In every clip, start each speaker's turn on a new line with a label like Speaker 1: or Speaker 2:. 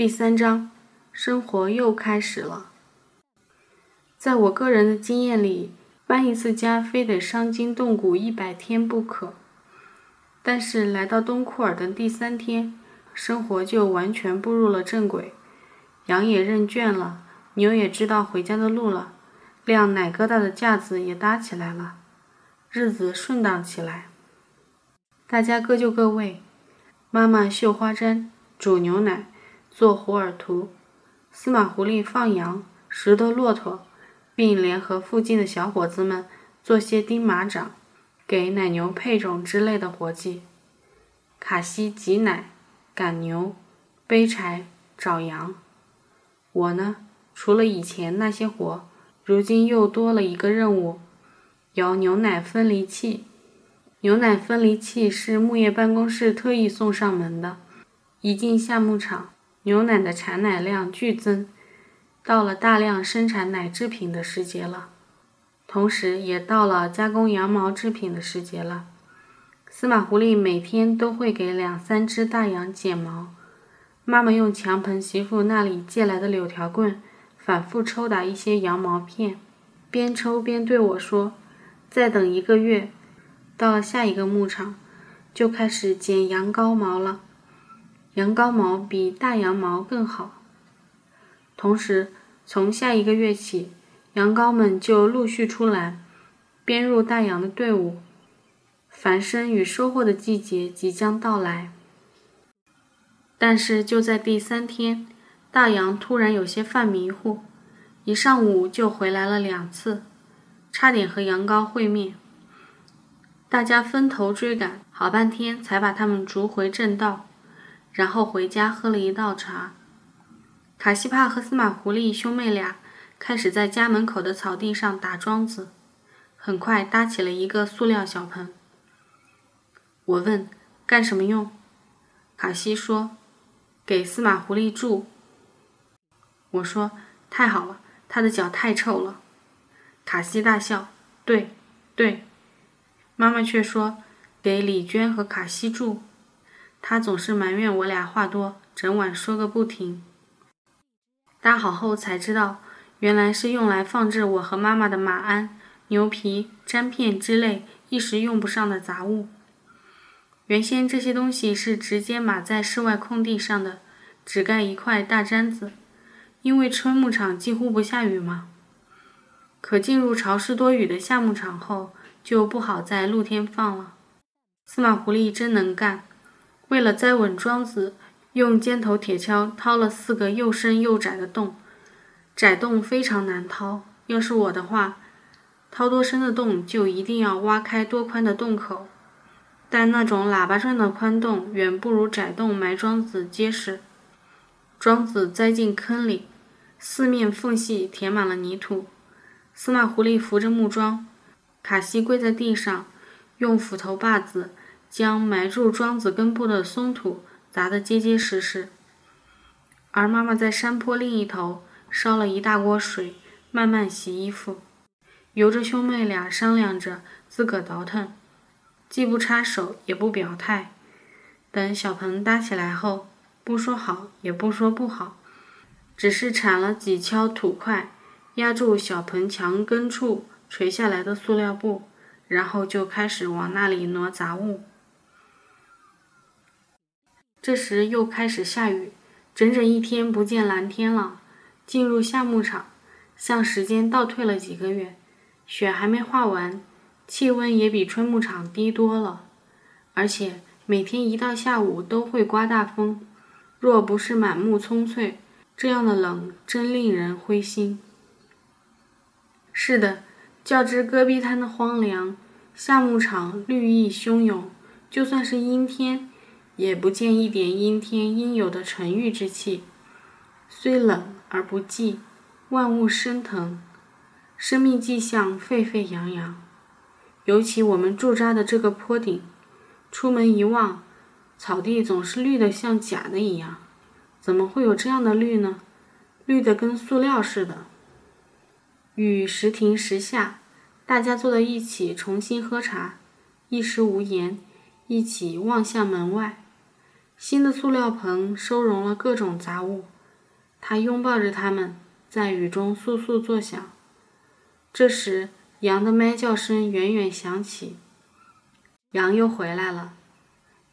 Speaker 1: 第三章，生活又开始了。在我个人的经验里，搬一次家非得伤筋动骨一百天不可。但是来到东库尔的第三天，生活就完全步入了正轨。羊也认圈了，牛也知道回家的路了，晾奶疙瘩的架子也搭起来了，日子顺当起来。大家各就各位，妈妈绣花针，煮牛奶。做胡尔图，司马狐狸放羊，拾得骆驼，并联合附近的小伙子们做些钉马掌、给奶牛配种之类的活计。卡西挤奶、赶牛、背柴、找羊。我呢，除了以前那些活，如今又多了一个任务：摇牛奶分离器。牛奶分离器是牧业办公室特意送上门的。一进夏牧场。牛奶的产奶量剧增，到了大量生产奶制品的时节了，同时也到了加工羊毛制品的时节了。司马狐狸每天都会给两三只大羊剪毛，妈妈用强盆媳妇那里借来的柳条棍反复抽打一些羊毛片，边抽边对我说：“再等一个月，到了下一个牧场，就开始剪羊羔毛了。”羊羔毛比大羊毛更好。同时，从下一个月起，羊羔们就陆续出栏，编入大羊的队伍。繁生与收获的季节即将到来。但是就在第三天，大羊突然有些犯迷糊，一上午就回来了两次，差点和羊羔会面。大家分头追赶，好半天才把他们逐回正道。然后回家喝了一道茶。卡西帕和司马狐狸兄妹俩开始在家门口的草地上打桩子，很快搭起了一个塑料小棚。我问：“干什么用？”卡西说：“给司马狐狸住。”我说：“太好了，他的脚太臭了。”卡西大笑：“对，对。”妈妈却说：“给李娟和卡西住。”他总是埋怨我俩话多，整晚说个不停。搭好后才知道，原来是用来放置我和妈妈的马鞍、牛皮、毡片之类一时用不上的杂物。原先这些东西是直接码在室外空地上的，只盖一块大毡子，因为春牧场几乎不下雨嘛。可进入潮湿多雨的夏牧场后，就不好在露天放了。司马狐狸真能干。为了栽稳桩子，用尖头铁锹掏了四个又深又窄的洞，窄洞非常难掏。要是我的话，掏多深的洞就一定要挖开多宽的洞口。但那种喇叭状的宽洞远不如窄洞埋桩子结实。桩子栽进坑里，四面缝隙填满了泥土。司马狐狸扶着木桩，卡西跪在地上，用斧头把子。将埋住桩子根部的松土砸得结结实实，而妈妈在山坡另一头烧了一大锅水，慢慢洗衣服。由着兄妹俩商量着自个倒腾，既不插手也不表态。等小棚搭起来后，不说好也不说不好，只是铲了几锹土块，压住小棚墙根处垂下来的塑料布，然后就开始往那里挪杂物。这时又开始下雨，整整一天不见蓝天了。进入夏牧场，像时间倒退了几个月。雪还没化完，气温也比春牧场低多了。而且每天一到下午都会刮大风，若不是满目葱翠，这样的冷真令人灰心。是的，较之戈壁滩的荒凉，夏牧场绿意汹涌。就算是阴天。也不见一点阴天应有的沉郁之气，虽冷而不寂，万物生腾，生命迹象沸沸扬扬。尤其我们驻扎的这个坡顶，出门一望，草地总是绿得像假的一样。怎么会有这样的绿呢？绿得跟塑料似的。雨时停时下，大家坐在一起重新喝茶，一时无言，一起望向门外。新的塑料盆收容了各种杂物，他拥抱着它们，在雨中簌簌作响。这时，羊的咩叫声远远响起，羊又回来了。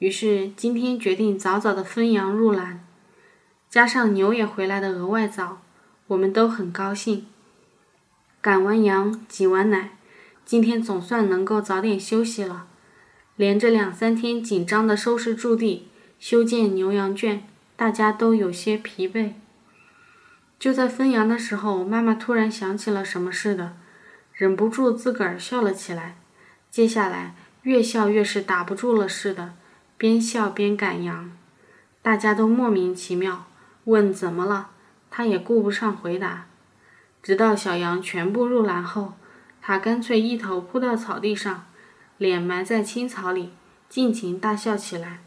Speaker 1: 于是，今天决定早早的分羊入栏，加上牛也回来的额外早，我们都很高兴。赶完羊，挤完奶，今天总算能够早点休息了。连着两三天紧张的收拾驻地。修建牛羊圈，大家都有些疲惫。就在分羊的时候，妈妈突然想起了什么似的，忍不住自个儿笑了起来。接下来越笑越是打不住了似的，边笑边赶羊。大家都莫名其妙，问怎么了，他也顾不上回答。直到小羊全部入栏后，他干脆一头扑到草地上，脸埋在青草里，尽情大笑起来。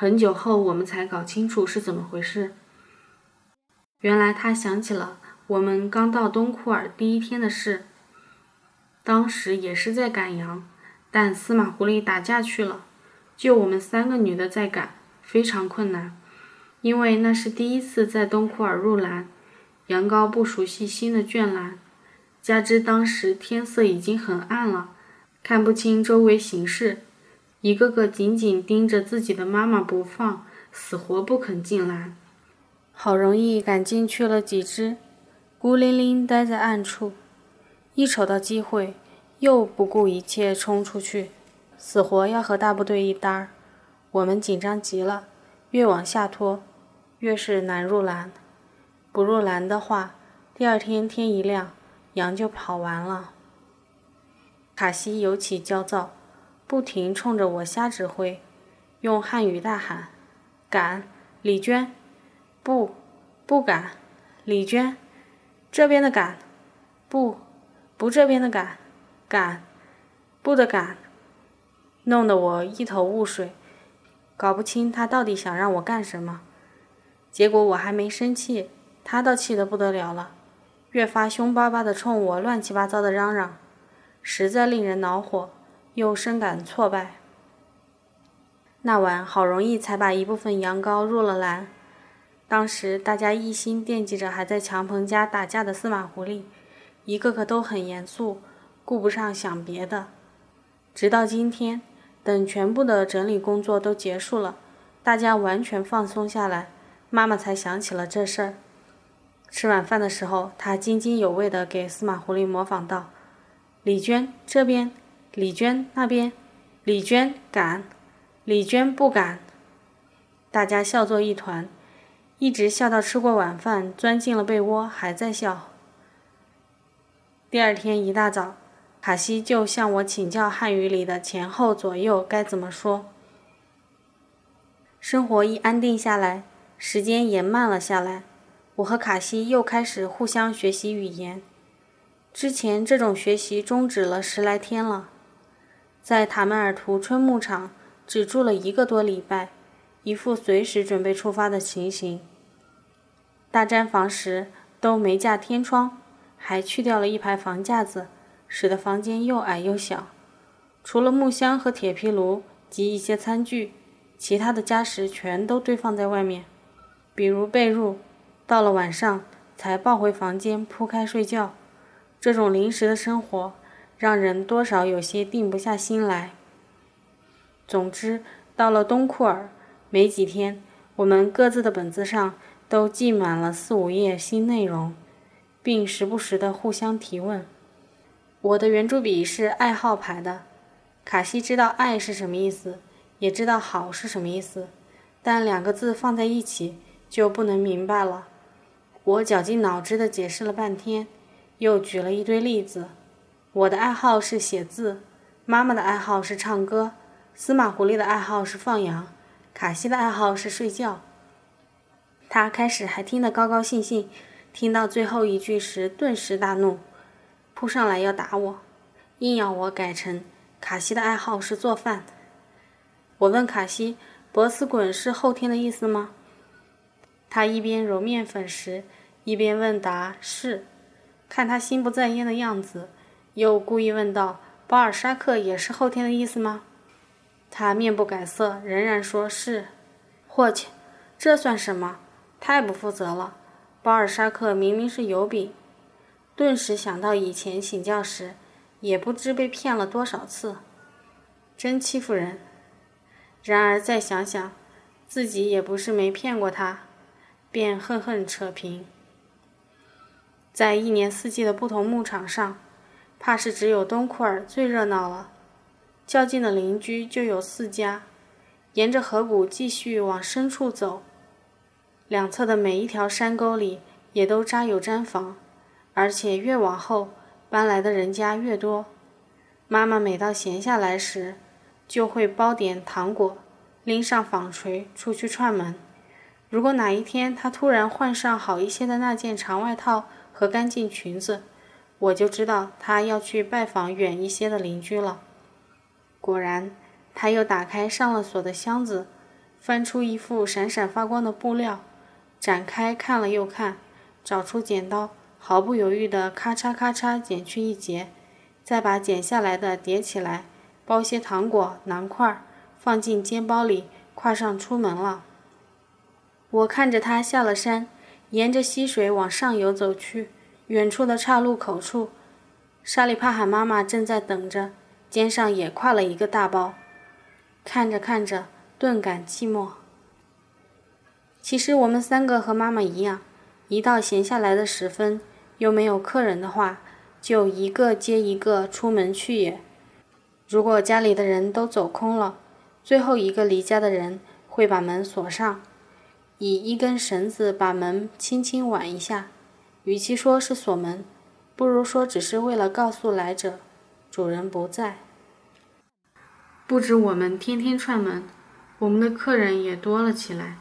Speaker 1: 很久后，我们才搞清楚是怎么回事。原来他想起了我们刚到东库尔第一天的事。当时也是在赶羊，但司马狐狸打架去了，就我们三个女的在赶，非常困难。因为那是第一次在东库尔入栏，羊羔不熟悉新的圈栏，加之当时天色已经很暗了，看不清周围形势。一个个紧紧盯着自己的妈妈不放，死活不肯进来。好容易赶进去了几只，孤零零待在暗处。一瞅到机会，又不顾一切冲出去，死活要和大部队一搭儿。我们紧张极了，越往下拖，越是难入栏。不入栏的话，第二天天一亮，羊就跑完了。卡西尤其焦躁。不停冲着我瞎指挥，用汉语大喊：“敢，李娟！不，不敢，李娟！这边的敢，不，不这边的敢，敢，不的敢！”弄得我一头雾水，搞不清他到底想让我干什么。结果我还没生气，他倒气得不得了了，越发凶巴巴地冲我乱七八糟的嚷嚷，实在令人恼火。又深感挫败。那晚好容易才把一部分羊羔入了栏，当时大家一心惦记着还在强鹏家打架的司马狐狸，一个个都很严肃，顾不上想别的。直到今天，等全部的整理工作都结束了，大家完全放松下来，妈妈才想起了这事儿。吃晚饭的时候，她津津有味地给司马狐狸模仿道：“李娟这边。”李娟那边，李娟敢，李娟不敢。大家笑作一团，一直笑到吃过晚饭，钻进了被窝，还在笑。第二天一大早，卡西就向我请教汉语里的前后左右该怎么说。生活一安定下来，时间也慢了下来，我和卡西又开始互相学习语言。之前这种学习终止了十来天了。在塔门尔图春牧场只住了一个多礼拜，一副随时准备出发的情形。大毡房时都没架天窗，还去掉了一排房架子，使得房间又矮又小。除了木箱和铁皮炉及一些餐具，其他的家什全都堆放在外面，比如被褥，到了晚上才抱回房间铺开睡觉。这种临时的生活。让人多少有些定不下心来。总之，到了东库尔，没几天，我们各自的本子上都记满了四五页新内容，并时不时的互相提问。我的圆珠笔是爱好牌的，卡西知道“爱”是什么意思，也知道“好”是什么意思，但两个字放在一起就不能明白了。我绞尽脑汁的解释了半天，又举了一堆例子。我的爱好是写字，妈妈的爱好是唱歌，司马狐狸的爱好是放羊，卡西的爱好是睡觉。他开始还听得高高兴兴，听到最后一句时，顿时大怒，扑上来要打我，硬要我改成卡西的爱好是做饭。我问卡西：“博斯滚是后天的意思吗？”他一边揉面粉时，一边问答：“是。”看他心不在焉的样子。又故意问道：“巴尔沙克也是后天的意思吗？”他面不改色，仍然说是。我去，这算什么？太不负责了！巴尔沙克明明是油饼。顿时想到以前请教时，也不知被骗了多少次，真欺负人。然而再想想，自己也不是没骗过他，便恨恨扯平。在一年四季的不同牧场上，怕是只有东库尔最热闹了。较近的邻居就有四家。沿着河谷继续往深处走，两侧的每一条山沟里也都扎有毡房，而且越往后搬来的人家越多。妈妈每到闲下来时，就会包点糖果，拎上纺锤出去串门。如果哪一天她突然换上好一些的那件长外套和干净裙子，我就知道他要去拜访远一些的邻居了。果然。他又打开上了锁的箱子，翻出一副闪闪发光的布料，展开看了又看，找出剪刀，毫不犹豫地咔嚓咔嚓剪去一截，再把剪下来的叠起来，包些糖果囊块，放进肩包里，挎上出门了。我看着他下了山，沿着溪水往上游走去，远处的岔路口处，沙里帕罕妈妈正在等着，肩上也挎了一个大包。看着看着，顿感寂寞。其实我们三个和妈妈一样，一到闲下来的时分，又没有客人的话，就一个接一个出门去也。如果家里的人都走空了，最后一个离家的人会把门锁上，以一根绳子把门轻轻挽一下。与其说是锁门，不如说只是为了告诉来者，主人不在。不止我们天天串门，我们的客人也多了起来，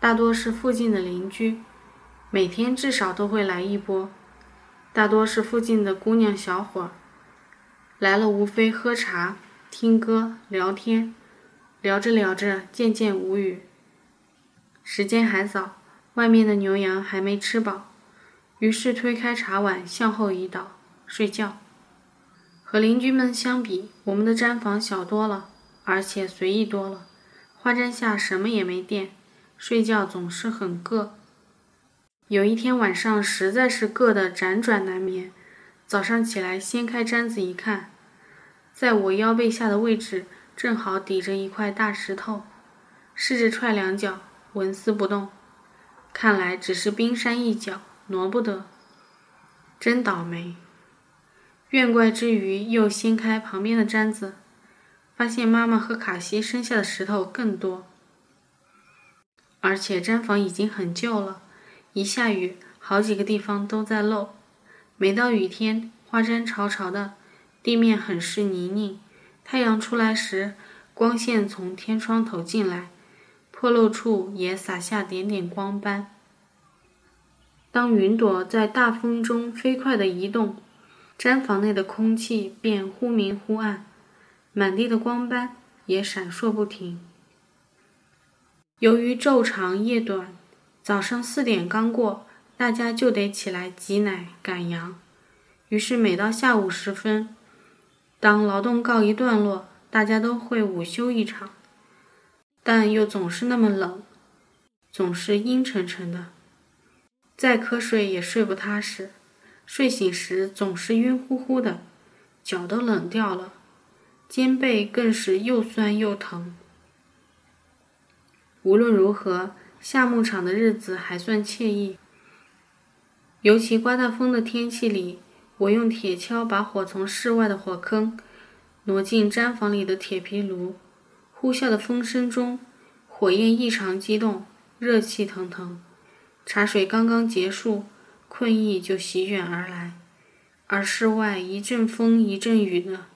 Speaker 1: 大多是附近的邻居，每天至少都会来一波。大多是附近的姑娘小伙，来了无非喝茶、听歌、聊天，聊着聊着渐渐无语。时间还早，外面的牛羊还没吃饱，于是推开茶碗向后一倒，睡觉。和邻居们相比，我们的毡房小多了，而且随意多了。花毡下什么也没垫，睡觉总是很硌。有一天晚上，实在是硌得辗转难眠。早上起来掀开毡子一看，在我腰背下的位置正好抵着一块大石头，试着踹两脚，纹丝不动。看来只是冰山一角，挪不得。真倒霉。怨怪之余，又掀开旁边的毡子，发现妈妈和卡西生下的石头更多。而且毡房已经很旧了，一下雨，好几个地方都在漏。每到雨天，花毡潮潮的，地面很是泥泞。太阳出来时，光线从天窗投进来，破漏处也洒下点点光斑。当云朵在大风中飞快地移动。毡房内的空气便忽明忽暗，满地的光斑也闪烁不停。由于昼长夜短，早上四点刚过，大家就得起来挤奶赶羊。于是每到下午时分，当劳动告一段落，大家都会午休一场。但又总是那么冷，总是阴沉沉的，再瞌睡也睡不踏实。睡醒时总是晕乎乎的，脚都冷掉了，肩背更是又酸又疼。无论如何，下牧场的日子还算惬意。尤其刮大风的天气里，我用铁锹把火从室外的火坑挪进毡房里的铁皮炉，呼啸的风声中，火焰异常激动，热气腾腾。茶水刚刚结束。困意就席卷而来，而室外一阵风一阵雨的，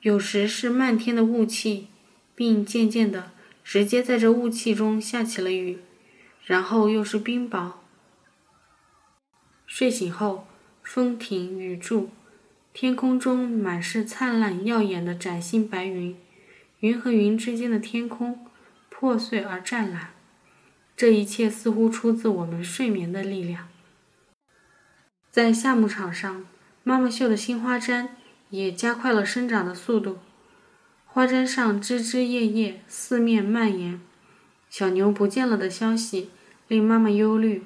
Speaker 1: 有时是漫天的雾气，并渐渐的直接在这雾气中下起了雨，然后又是冰雹。睡醒后，风停雨住，天空中满是灿烂耀眼的崭新白云，云和云之间的天空破碎而湛蓝，这一切似乎出自我们睡眠的力量。在夏牧场上，妈妈绣的新花毡也加快了生长的速度。花毡上枝枝叶叶四面蔓延，小牛不见了的消息令妈妈忧虑。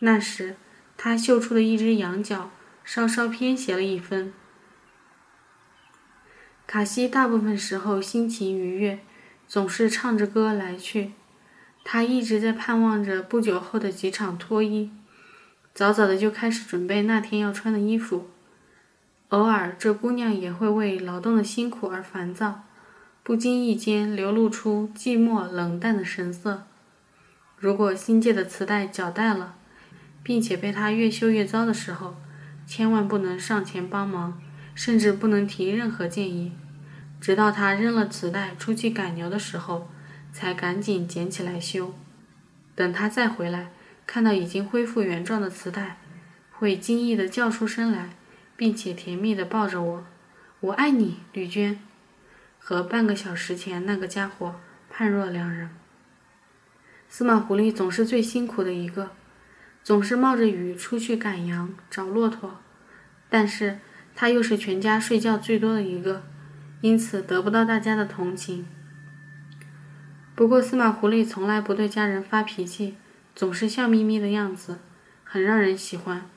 Speaker 1: 那时，她绣出的一只羊角稍稍偏斜了一分。卡西大部分时候心情愉悦，总是唱着歌来去。他一直在盼望着不久后的几场脱衣，早早的就开始准备那天要穿的衣服。偶尔，这姑娘也会为劳动的辛苦而烦躁，不经意间流露出寂寞冷淡的神色。如果新借的磁带绞带了，并且被他越修越糟的时候，千万不能上前帮忙，甚至不能提任何建议，直到他扔了磁带出去赶牛的时候。才赶紧捡起来修。等他再回来，看到已经恢复原状的磁带，会惊异地叫出声来，并且甜蜜地抱着我：“我爱你，吕娟。”和半个小时前那个家伙判若两人。司马狐狸总是最辛苦的一个，总是冒着雨出去赶羊、找骆驼，但是他又是全家睡觉最多的一个，因此得不到大家的同情。不过，司马狐狸从来不对家人发脾气，总是笑眯眯的样子，很让人喜欢。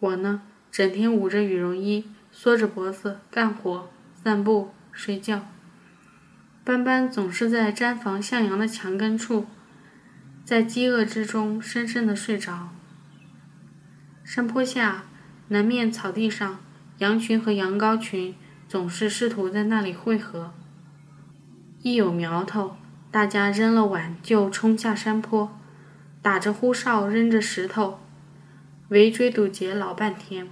Speaker 1: 我呢，整天捂着羽绒衣，缩着脖子干活、散步、睡觉。斑斑总是在毡房向阳的墙根处，在饥饿之中深深的睡着。山坡下，南面草地上，羊群和羊羔群总是试图在那里汇合。一有苗头，大家扔了碗就冲下山坡，打着呼哨，扔着石头，围追堵截老半天。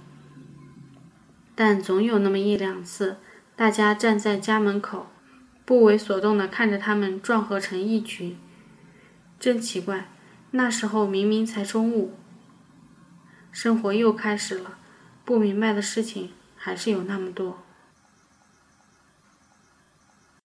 Speaker 1: 但总有那么一两次，大家站在家门口，不为所动地看着他们撞合成一群。真奇怪，那时候明明才中午。生活又开始了，不明白的事情还是有那么多。